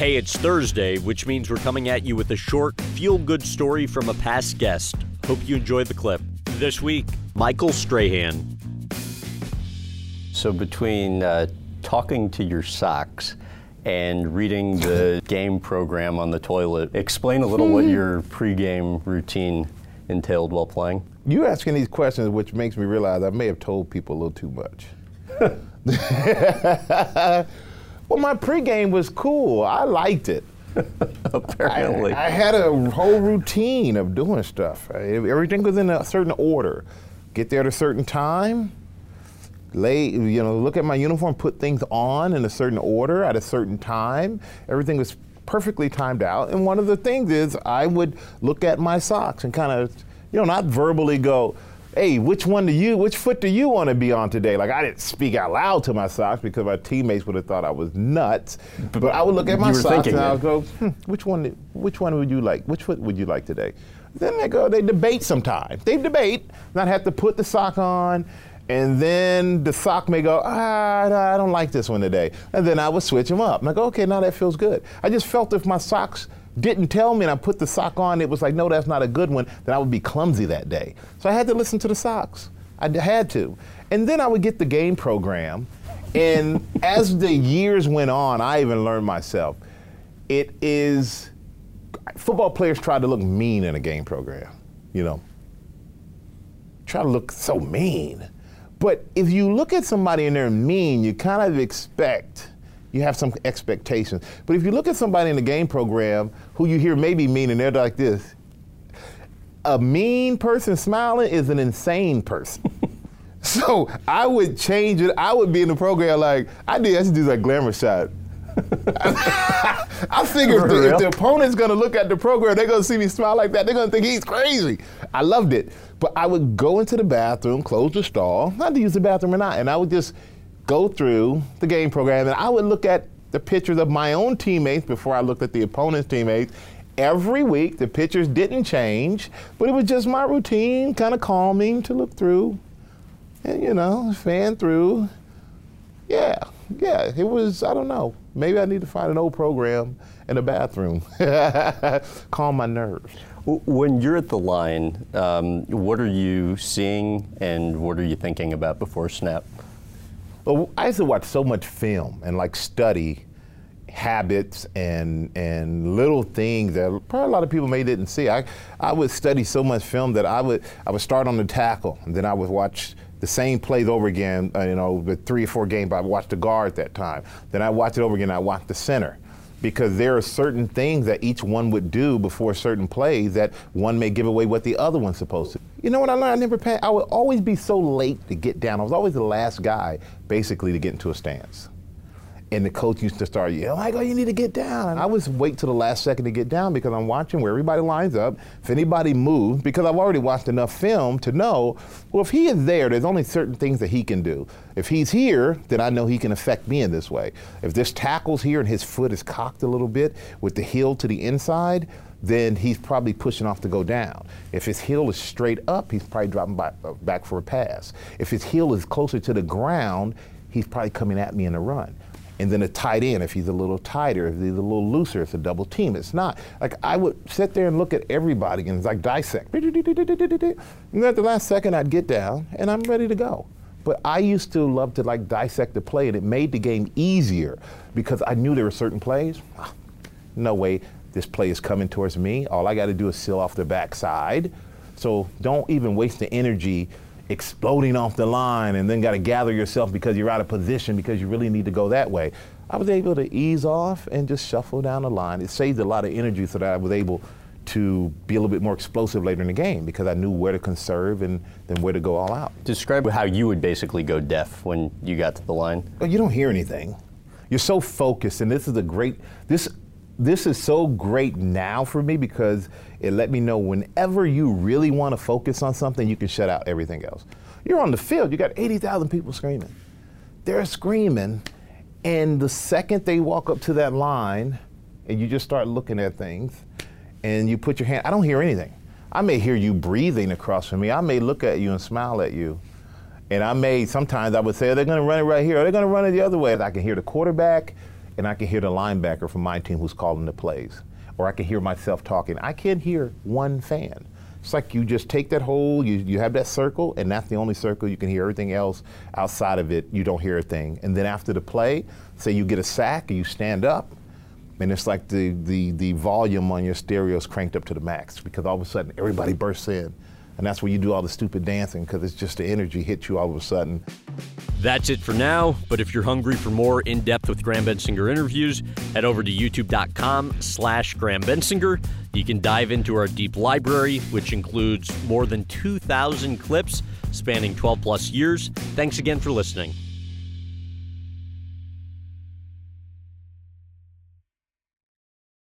Hey, it's Thursday, which means we're coming at you with a short, feel good story from a past guest. Hope you enjoyed the clip. This week, Michael Strahan. So, between uh, talking to your socks and reading the game program on the toilet, explain a little what your pregame routine entailed while playing. You're asking these questions, which makes me realize I may have told people a little too much. well, my pregame was cool. I liked it. Apparently. I, I, had a whole routine of doing stuff. Everything was in a certain order. Get there at a certain time, lay, you know, look at my uniform, put things on in a certain order at a certain time. Everything was perfectly timed out. And one of the things is I would look at my socks and kind of, you know, not verbally go, hey, which one do you, which foot do you want to be on today? Like I didn't speak out loud to my socks because my teammates would have thought I was nuts. But, I would look at my socks and I would go, hmm, which one, which one would you like? Which foot would you like today? Then they go, they debate sometimes. They debate, not have to put the sock on. And then the sock may go, ah, I don't like this one today. And then I would switch them up. I'm like, okay, now that feels good. I just felt if my socks didn't tell me and I put the sock on, it was like, no, that's not a good one, then I would be clumsy that day. So I had to listen to the socks. I had to. And then I would get the game program. And as the years went on, I even learned myself. It is, football players try to look mean in a game program, you know. Try to look so mean. But if you look at somebody and they're mean, you kind of expect you have some expectations. But if you look at somebody in the game program who you hear maybe mean and they're like this, a mean person smiling is an insane person. so I would change it. I would be in the program like I did. I should do like glamour shot. I figure if the, if the, opponent's gonna look at the program, they're gonna see me smile like that. They're gonna think he's crazy. I loved it, but I would go into the bathroom, close the stall, not to use the bathroom or not, and I would just go through the game program and I would look at the pictures of my own teammates before I looked at the opponent's teammates. Every week, the pictures didn't change, but it was just my routine, kind of calming to look through and, you know, fan through. Yeah, yeah, it was, I don't know. Maybe I need to find an old program in the bathroom, calm my nerves. When you're at the line, um, what are you seeing and what are you thinking about before snap? I used to watch so much film and like study habits and and little things that probably a lot of people may didn't see. I I would study so much film that I would I would start on the tackle and then I would watch the same plays over again. Uh, you know, with three or four games, I watched the guard at that time. Then I watch it over again. I watch the center because there are certain things that each one would do before a certain plays that one may give away what the other one's supposed to. You know what I learned? I never pay, I would always be so late to get down. I was always the last guy, basically, to get into a stance and the coach used to start yelling, like, oh, you need to get down. And I was wait till the last second to get down because I'm watching where everybody lines up. If anybody moves, because I've already watched enough film to know, well, if he is there, there's only certain things that he can do. If he's here, then I know he can affect me in this way. If this tackle's here and his foot is cocked a little bit with the heel to the inside, then he's probably pushing off to go down. If his heel is straight up, he's probably dropping by, uh, back for a pass. If his heel is closer to the ground, he's probably coming at me in a run and then a tight end if he's a little tighter, if he's a little looser, it's a double team. It's not. Like I would sit there and look at everybody and like dissect. And then at the last second I'd get down and I'm ready to go. But I used to love to like dissect the play and it made the game easier because I knew there were certain plays. Ah, no way this play is coming towards me. All I got to do is seal off the backside. So don't even waste the energy exploding off the line and then got to gather yourself because you're out of position because you really need to go that way. I was able to ease off and just shuffle down the line. It saved a lot of energy so that I was able to be a little bit more explosive later in the game because I knew where to conserve and then where to go all out. Describe how you would basically go deaf when you got to the line. Well, you don't hear anything. You're so focused, and this is a great this this is so great now for me because it let me know whenever you really want to focus on something, you can shut out everything else. You're on the field, you got 80,000 people screaming. They're screaming, and the second they walk up to that line, and you just start looking at things, and you put your hand, I don't hear anything. I may hear you breathing across from me. I may look at you and smile at you. And I may, sometimes I would say, they're going to run it right here, or they're going to run it the other way. I can hear the quarterback and I can hear the linebacker from my team who's calling the plays, or I can hear myself talking. I can't hear one fan. It's like you just take that whole, you, you have that circle, and that's the only circle you can hear. Everything else outside of it, you don't hear a thing. And then after the play, say you get a sack and you stand up, and it's like the, the, the volume on your stereo is cranked up to the max because all of a sudden everybody bursts in. And that's where you do all the stupid dancing because it's just the energy hits you all of a sudden. That's it for now, but if you're hungry for more in-depth with Graham Bensinger interviews, head over to youtube.com slash Graham Bensinger. You can dive into our deep library, which includes more than 2,000 clips spanning 12 plus years. Thanks again for listening.